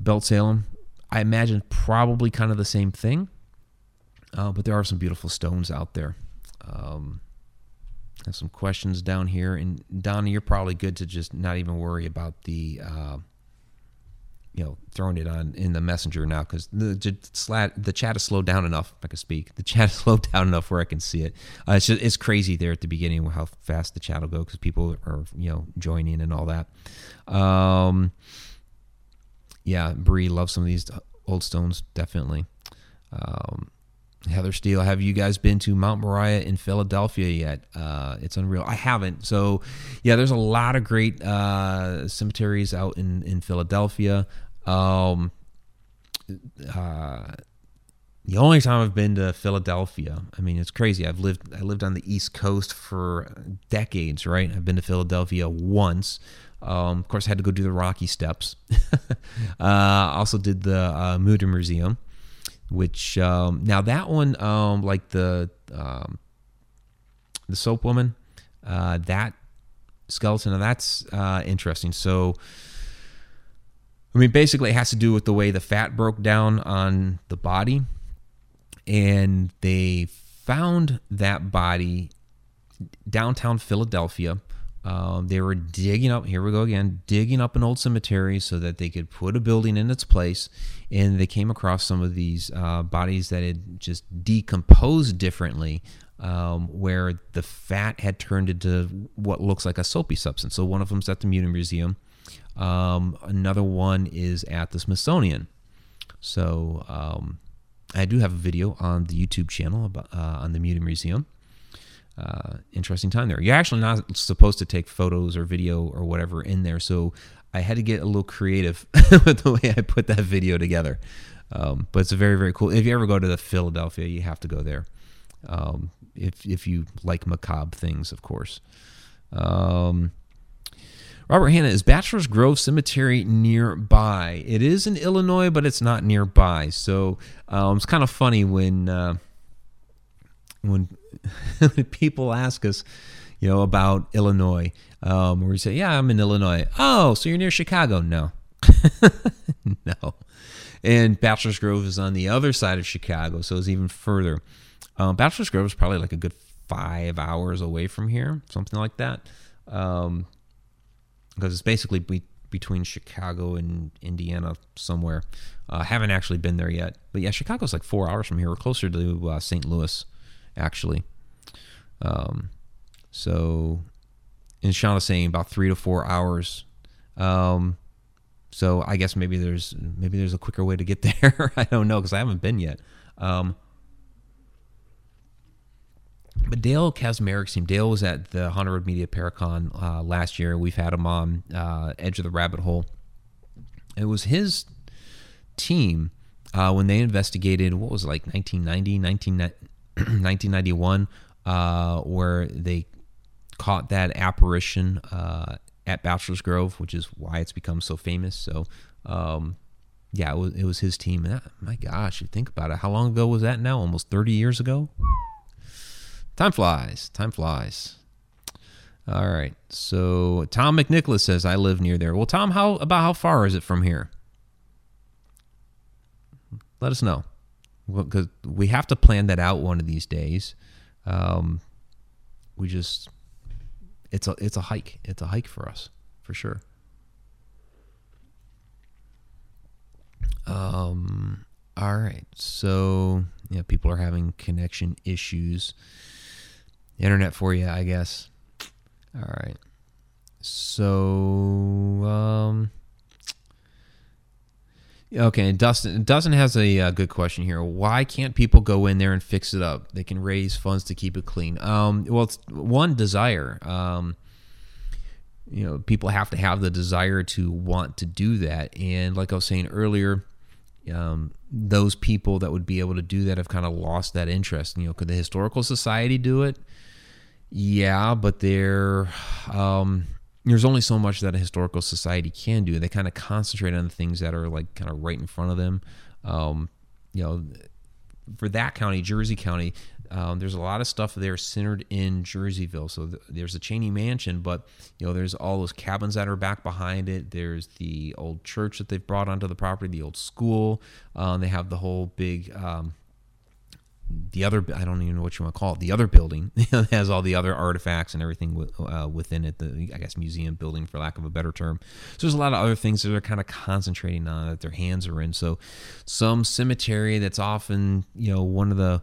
Belt Salem, I imagine probably kind of the same thing, uh, but there are some beautiful stones out there. Um, have some questions down here, and Donna, you're probably good to just not even worry about the. Uh, you know throwing it on in the messenger now because the the, the chat has slowed down enough. I can speak, the chat has slowed down enough where I can see it. Uh, it's just, it's crazy there at the beginning how fast the chat will go because people are you know joining and all that. Um, yeah, Bree loves some of these old stones definitely. Um, Heather Steele, have you guys been to Mount Moriah in Philadelphia yet? Uh, it's unreal. I haven't. So, yeah, there's a lot of great uh, cemeteries out in in Philadelphia. Um, uh, the only time I've been to Philadelphia, I mean, it's crazy. I've lived I lived on the East Coast for decades, right? I've been to Philadelphia once. Um, of course, I had to go do the Rocky Steps. uh, also did the uh, Museum which um, now that one, um, like the um, the soap woman, uh, that skeleton, Now that's uh, interesting. So, I mean, basically, it has to do with the way the fat broke down on the body, and they found that body downtown Philadelphia. Um, they were digging up, here we go again, digging up an old cemetery so that they could put a building in its place. And they came across some of these uh, bodies that had just decomposed differently, um, where the fat had turned into what looks like a soapy substance. So one of them's at the Mutter Museum, um, another one is at the Smithsonian. So um, I do have a video on the YouTube channel about, uh, on the Mutter Museum uh, interesting time there. You're actually not supposed to take photos or video or whatever in there, so I had to get a little creative with the way I put that video together. Um, but it's a very very cool. If you ever go to the Philadelphia, you have to go there. Um, if if you like macabre things, of course. Um, Robert Hanna is Bachelor's Grove Cemetery nearby. It is in Illinois, but it's not nearby. So um, it's kind of funny when uh, when people ask us, you know, about Illinois, um, where we say, "Yeah, I'm in Illinois." Oh, so you're near Chicago? No, no. And Bachelor's Grove is on the other side of Chicago, so it's even further. Um, Bachelor's Grove is probably like a good five hours away from here, something like that, um, because it's basically be- between Chicago and Indiana somewhere. I uh, haven't actually been there yet, but yeah, Chicago's like four hours from here. We're closer to uh, St. Louis, actually. Um, so, and Shauna's saying about three to four hours. Um, so I guess maybe there's maybe there's a quicker way to get there. I don't know because I haven't been yet. Um, but Dale Kaczmarek's team. Dale was at the Haunted Road Media Paracon uh, last year. We've had him on uh, Edge of the Rabbit Hole. It was his team uh, when they investigated what was it, like 1990, 19, 1991 uh, where they caught that apparition uh, at Bachelor's Grove, which is why it's become so famous. So um, yeah, it was, it was his team. That, my gosh, you think about it. How long ago was that now? Almost 30 years ago? Time flies. Time flies. All right. So Tom McNicholas says, I live near there. Well, Tom, how about how far is it from here? Let us know. Because well, we have to plan that out one of these days. Um, we just, it's a, it's a hike. It's a hike for us, for sure. Um, all right. So, yeah, people are having connection issues. Internet for you, I guess. All right. So, um, okay. Dustin, Dustin has a, a, good question here. Why can't people go in there and fix it up? They can raise funds to keep it clean. Um, well, it's one desire. Um, you know, people have to have the desire to want to do that. And like I was saying earlier, um, those people that would be able to do that have kind of lost that interest. You know, could the historical society do it? Yeah, but there, um, there's only so much that a historical society can do. They kind of concentrate on the things that are like kind of right in front of them. Um, you know, for that county, Jersey County, um, there's a lot of stuff there centered in Jerseyville. So th- there's a Cheney Mansion, but you know there's all those cabins that are back behind it. There's the old church that they've brought onto the property, the old school. Um, they have the whole big. Um, the other I don't even know what you want to call it. The other building has all the other artifacts and everything uh, within it. The I guess museum building, for lack of a better term. So there's a lot of other things that they're kind of concentrating on that their hands are in. So some cemetery that's often you know one of the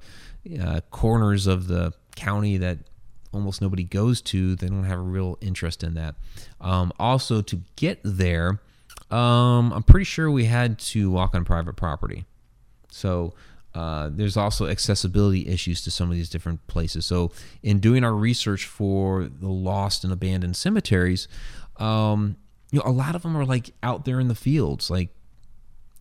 uh, corners of the county that almost nobody goes to. They don't have a real interest in that. Um, also, to get there, um, I'm pretty sure we had to walk on private property. So uh, there's also accessibility issues to some of these different places. So in doing our research for the lost and abandoned cemeteries, um, you know, a lot of them are like out there in the fields, like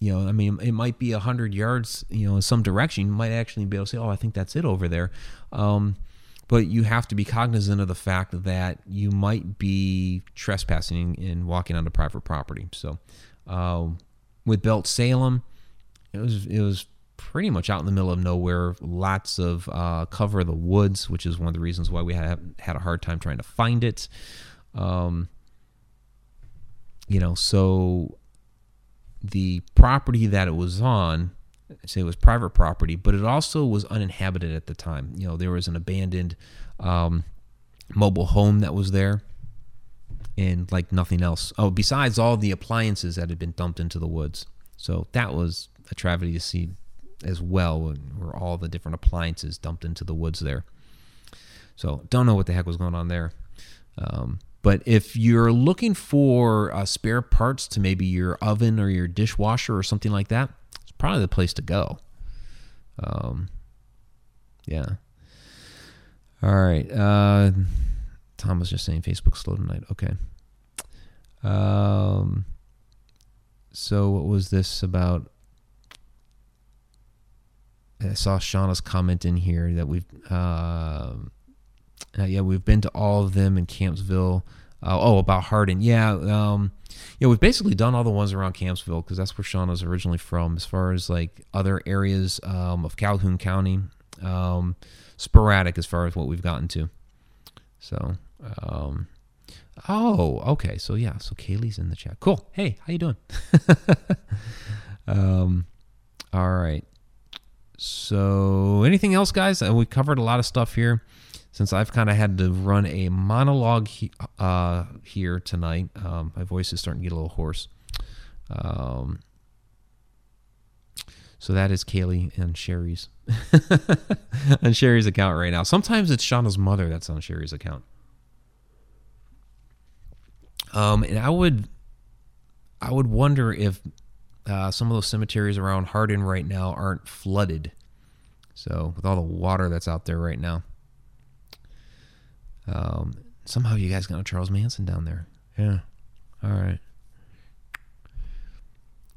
you know, I mean, it might be a hundred yards, you know, in some direction. You might actually be able to say, "Oh, I think that's it over there." Um, but you have to be cognizant of the fact that you might be trespassing and walking onto private property. So, uh, with Belt Salem, it was it was pretty much out in the middle of nowhere. Lots of uh, cover of the woods, which is one of the reasons why we had had a hard time trying to find it. Um, you know, so the property that it was on, say it was private property, but it also was uninhabited at the time. You know, there was an abandoned um, mobile home that was there and like nothing else. Oh, besides all the appliances that had been dumped into the woods. So that was a tragedy to see as well, were all the different appliances dumped into the woods there. So don't know what the heck was going on there. Um, but if you're looking for uh, spare parts to maybe your oven or your dishwasher or something like that, it's probably the place to go. Um, yeah. All right. Uh, Tom was just saying Facebook's slow tonight. Okay. Um, so what was this about? I saw Shauna's comment in here that we've. Uh, uh, yeah, we've been to all of them in Campsville. Uh, oh, about Hardin. Yeah, um, yeah, we've basically done all the ones around Campsville because that's where Sean was originally from. As far as like other areas um, of Calhoun County, um, sporadic as far as what we've gotten to. So, um, oh, okay. So yeah, so Kaylee's in the chat. Cool. Hey, how you doing? um, all right. So, anything else, guys? Uh, we covered a lot of stuff here since I've kind of had to run a monologue he, uh, here tonight, um, my voice is starting to get a little hoarse. Um, so that is Kaylee and Sherry's on Sherry's account right now. Sometimes it's Shauna's mother that's on Sherry's account. Um, and I would, I would wonder if uh, some of those cemeteries around Hardin right now aren't flooded. So with all the water that's out there right now. Um, somehow you guys got a Charles Manson down there. Yeah. All right.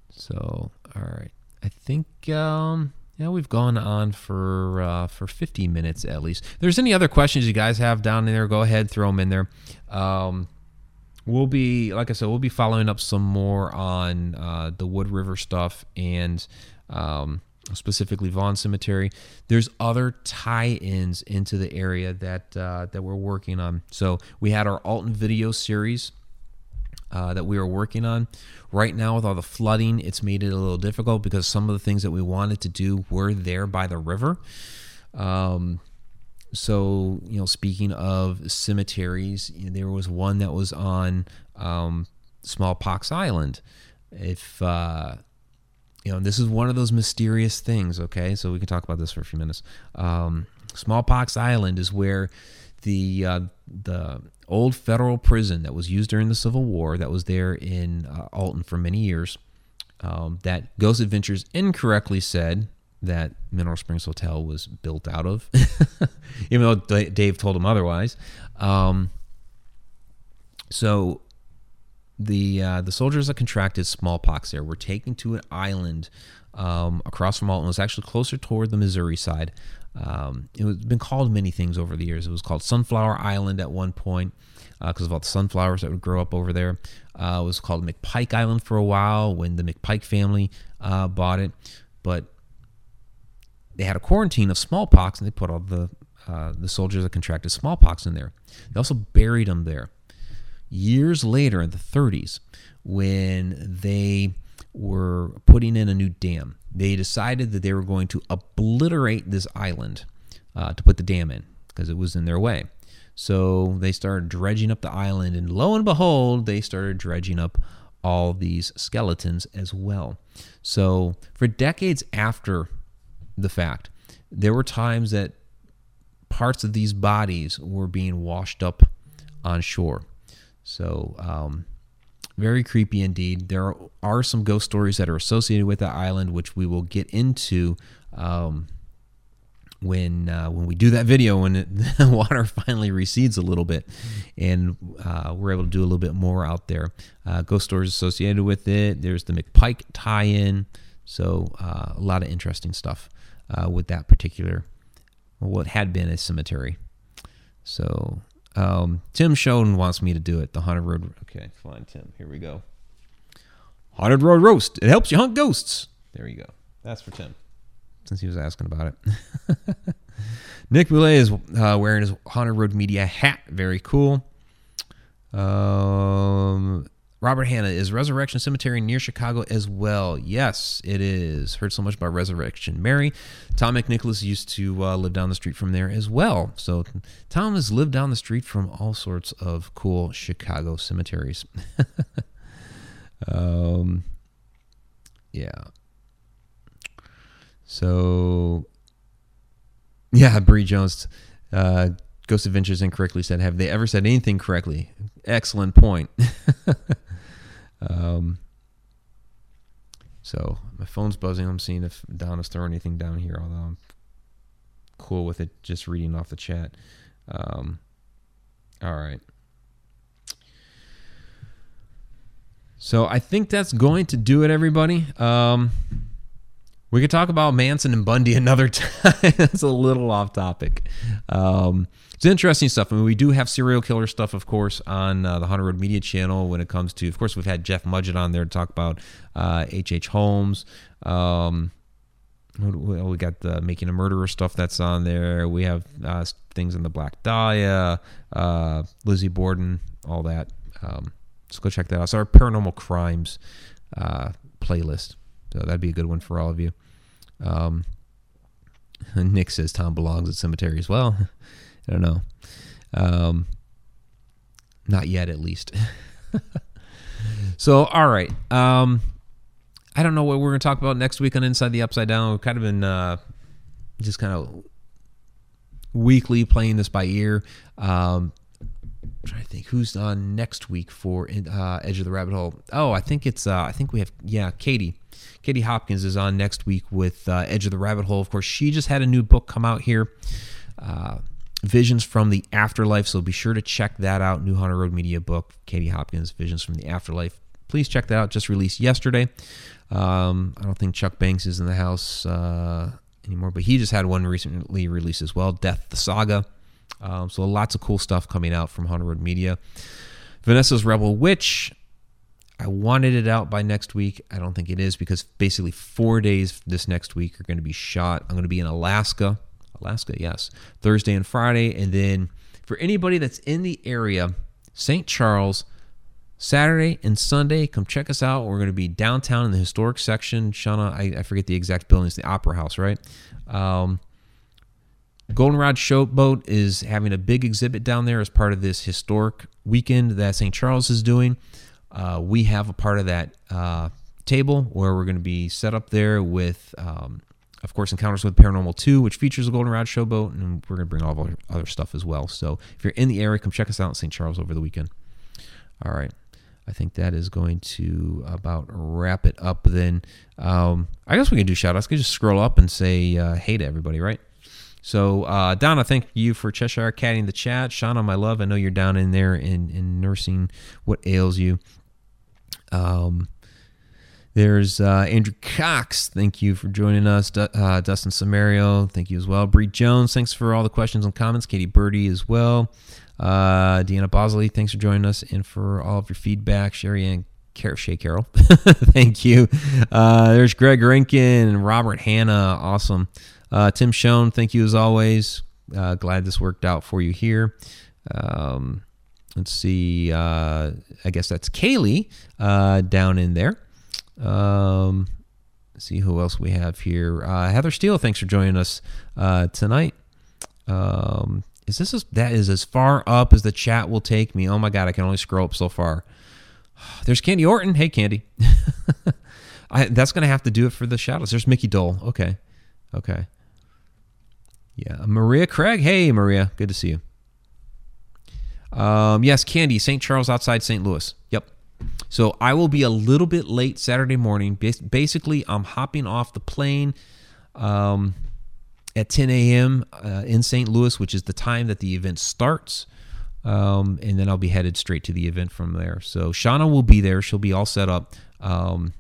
So, all right. I think um yeah, we've gone on for uh, for 50 minutes at least. If there's any other questions you guys have down there, go ahead, throw them in there. Um, we'll be like I said, we'll be following up some more on uh, the Wood River stuff and um, specifically Vaughn Cemetery. There's other tie-ins into the area that uh, that we're working on. So we had our Alton video series. Uh, that we are working on right now with all the flooding it's made it a little difficult because some of the things that we wanted to do were there by the river um, so you know speaking of cemeteries there was one that was on um, smallpox island if uh, you know this is one of those mysterious things okay so we can talk about this for a few minutes um, smallpox island is where the uh, the old federal prison that was used during the civil war that was there in uh, alton for many years um, that ghost adventures incorrectly said that Mineral Springs Hotel was built out of, even though Dave told him otherwise. Um, so the uh, the soldiers that contracted smallpox there were taken to an island um, across from Alton. It was actually closer toward the Missouri side. Um, it was been called many things over the years. It was called Sunflower Island at one point because uh, of all the sunflowers that would grow up over there. Uh, it was called McPike Island for a while when the McPike family uh, bought it. But they had a quarantine of smallpox, and they put all the uh, the soldiers that contracted smallpox in there. They also buried them there. Years later, in the 30s, when they were putting in a new dam, they decided that they were going to obliterate this island uh, to put the dam in because it was in their way. So they started dredging up the island, and lo and behold, they started dredging up all these skeletons as well. So for decades after the fact. There were times that parts of these bodies were being washed up on shore. So, um, very creepy indeed. There are some ghost stories that are associated with the island, which we will get into um, when uh, when we do that video when it, the water finally recedes a little bit, and uh, we're able to do a little bit more out there. Uh, ghost stories associated with it. There's the McPike tie-in. So uh, a lot of interesting stuff uh, with that particular, what had been a cemetery. So um, Tim Schoen wants me to do it. The Haunted Road. Okay, fine, Tim. Here we go. Haunted Road Roast. It helps you hunt ghosts. There you go. That's for Tim, since he was asking about it. Nick Boulay is uh, wearing his Haunted Road Media hat. Very cool. Um, Robert Hanna is Resurrection Cemetery near Chicago as well. Yes, it is. Heard so much about Resurrection Mary. Tom McNicholas used to uh, live down the street from there as well. So Tom has lived down the street from all sorts of cool Chicago cemeteries. um, yeah. So, yeah, Bree Jones. Uh, Ghost Adventures incorrectly said, Have they ever said anything correctly? Excellent point. Um, so my phone's buzzing. I'm seeing if Donna's throwing anything down here, although I'm cool with it just reading off the chat. Um, all right. So I think that's going to do it, everybody. Um, we could talk about Manson and Bundy another time. That's a little off topic. Um, it's interesting stuff. I mean, we do have serial killer stuff, of course, on uh, the Haunted Road Media channel when it comes to, of course, we've had Jeff Mudgett on there to talk about H.H. Uh, Holmes. Um, we got the Making a Murderer stuff that's on there. We have uh, things in the Black Dahlia, uh, Lizzie Borden, all that. Um, let's go check that out. It's our paranormal crimes uh, playlist. So that'd be a good one for all of you. Um, Nick says Tom belongs at cemetery as well. I don't know. Um, not yet, at least. so, all right. Um, I don't know what we're going to talk about next week on Inside the Upside Down. We've kind of been uh, just kind of weekly playing this by ear. Um, I'm trying to think who's on next week for uh, Edge of the Rabbit Hole. Oh, I think it's uh, I think we have yeah Katie. Katie Hopkins is on next week with uh, Edge of the Rabbit Hole. Of course, she just had a new book come out here. Visions from the Afterlife. So be sure to check that out. New Haunted Road Media book, Katie Hopkins, Visions from the Afterlife. Please check that out. Just released yesterday. Um, I don't think Chuck Banks is in the house uh, anymore, but he just had one recently released as well, Death the Saga. Um, so lots of cool stuff coming out from Haunted Road Media. Vanessa's Rebel Witch. I wanted it out by next week. I don't think it is because basically four days this next week are going to be shot. I'm going to be in Alaska. Alaska, yes. Thursday and Friday. And then for anybody that's in the area, St. Charles, Saturday and Sunday, come check us out. We're going to be downtown in the historic section. Shauna, I, I forget the exact building. It's the Opera House, right? Um, Goldenrod Showboat is having a big exhibit down there as part of this historic weekend that St. Charles is doing. Uh, we have a part of that uh, table where we're going to be set up there with, um, of course, Encounters with Paranormal 2, which features a Goldenrod Showboat, and we're going to bring all our other stuff as well. So if you're in the area, come check us out in St. Charles over the weekend. All right. I think that is going to about wrap it up then. Um, I guess we can do shout outs. We can just scroll up and say uh, hey to everybody, right? So, uh, Donna, thank you for Cheshire catting the chat. Shauna, my love, I know you're down in there in, in nursing what ails you. Um, there's uh, Andrew Cox. Thank you for joining us. Uh, Dustin Samario, thank you as well. Bree Jones, thanks for all the questions and comments. Katie Birdie as well. Uh, Deanna Bosley, thanks for joining us and for all of your feedback. Sherry Ann Car- Shay Carroll, thank you. Uh, there's Greg Rinkin and Robert Hanna. Awesome. Uh, Tim Schoen, thank you as always. Uh, glad this worked out for you here. Um, let's see. I guess that's Kaylee down in there. Um, see who else we have here. Uh, Heather Steele, thanks for joining us uh, tonight. Um, is this as, that is as far up as the chat will take me? Oh my god, I can only scroll up so far. There's Candy Orton. Hey, Candy. I, that's gonna have to do it for the shadows. There's Mickey Dole. Okay, okay. Yeah, Maria Craig. Hey, Maria. Good to see you. Um, yes, Candy, St. Charles outside St. Louis. Yep. So I will be a little bit late Saturday morning. Basically, I'm hopping off the plane um, at 10 a.m. Uh, in St. Louis, which is the time that the event starts. Um, and then I'll be headed straight to the event from there. So Shauna will be there. She'll be all set up. Um,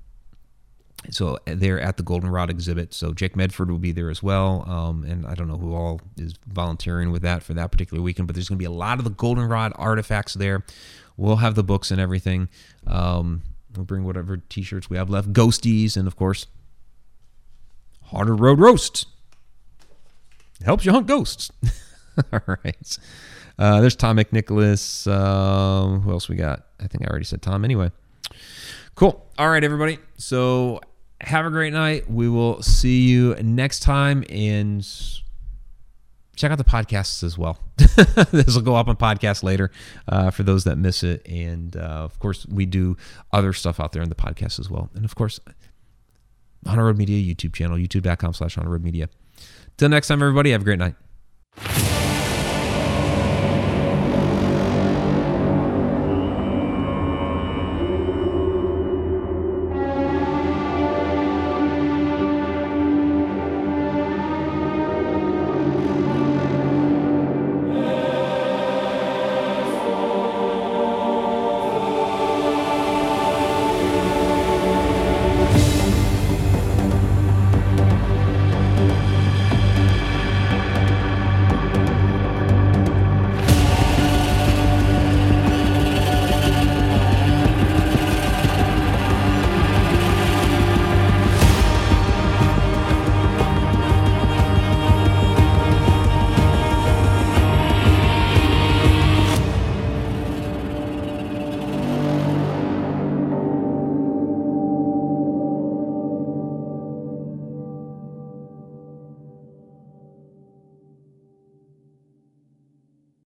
so they're at the Goldenrod exhibit. So Jake Medford will be there as well, um, and I don't know who all is volunteering with that for that particular weekend. But there's going to be a lot of the Goldenrod artifacts there. We'll have the books and everything. Um, we'll bring whatever T-shirts we have left, ghosties, and of course, Haunted Road Roast. It helps you hunt ghosts. all right. Uh, there's Tom McNicholas. Uh, who else we got? I think I already said Tom. Anyway. Cool. All right, everybody. So have a great night. We will see you next time and check out the podcasts as well. this will go up on podcast later uh, for those that miss it. And uh, of course, we do other stuff out there in the podcast as well. And of course, on our Road Media YouTube channel, youtube.com slash on road media. Till next time, everybody, have a great night.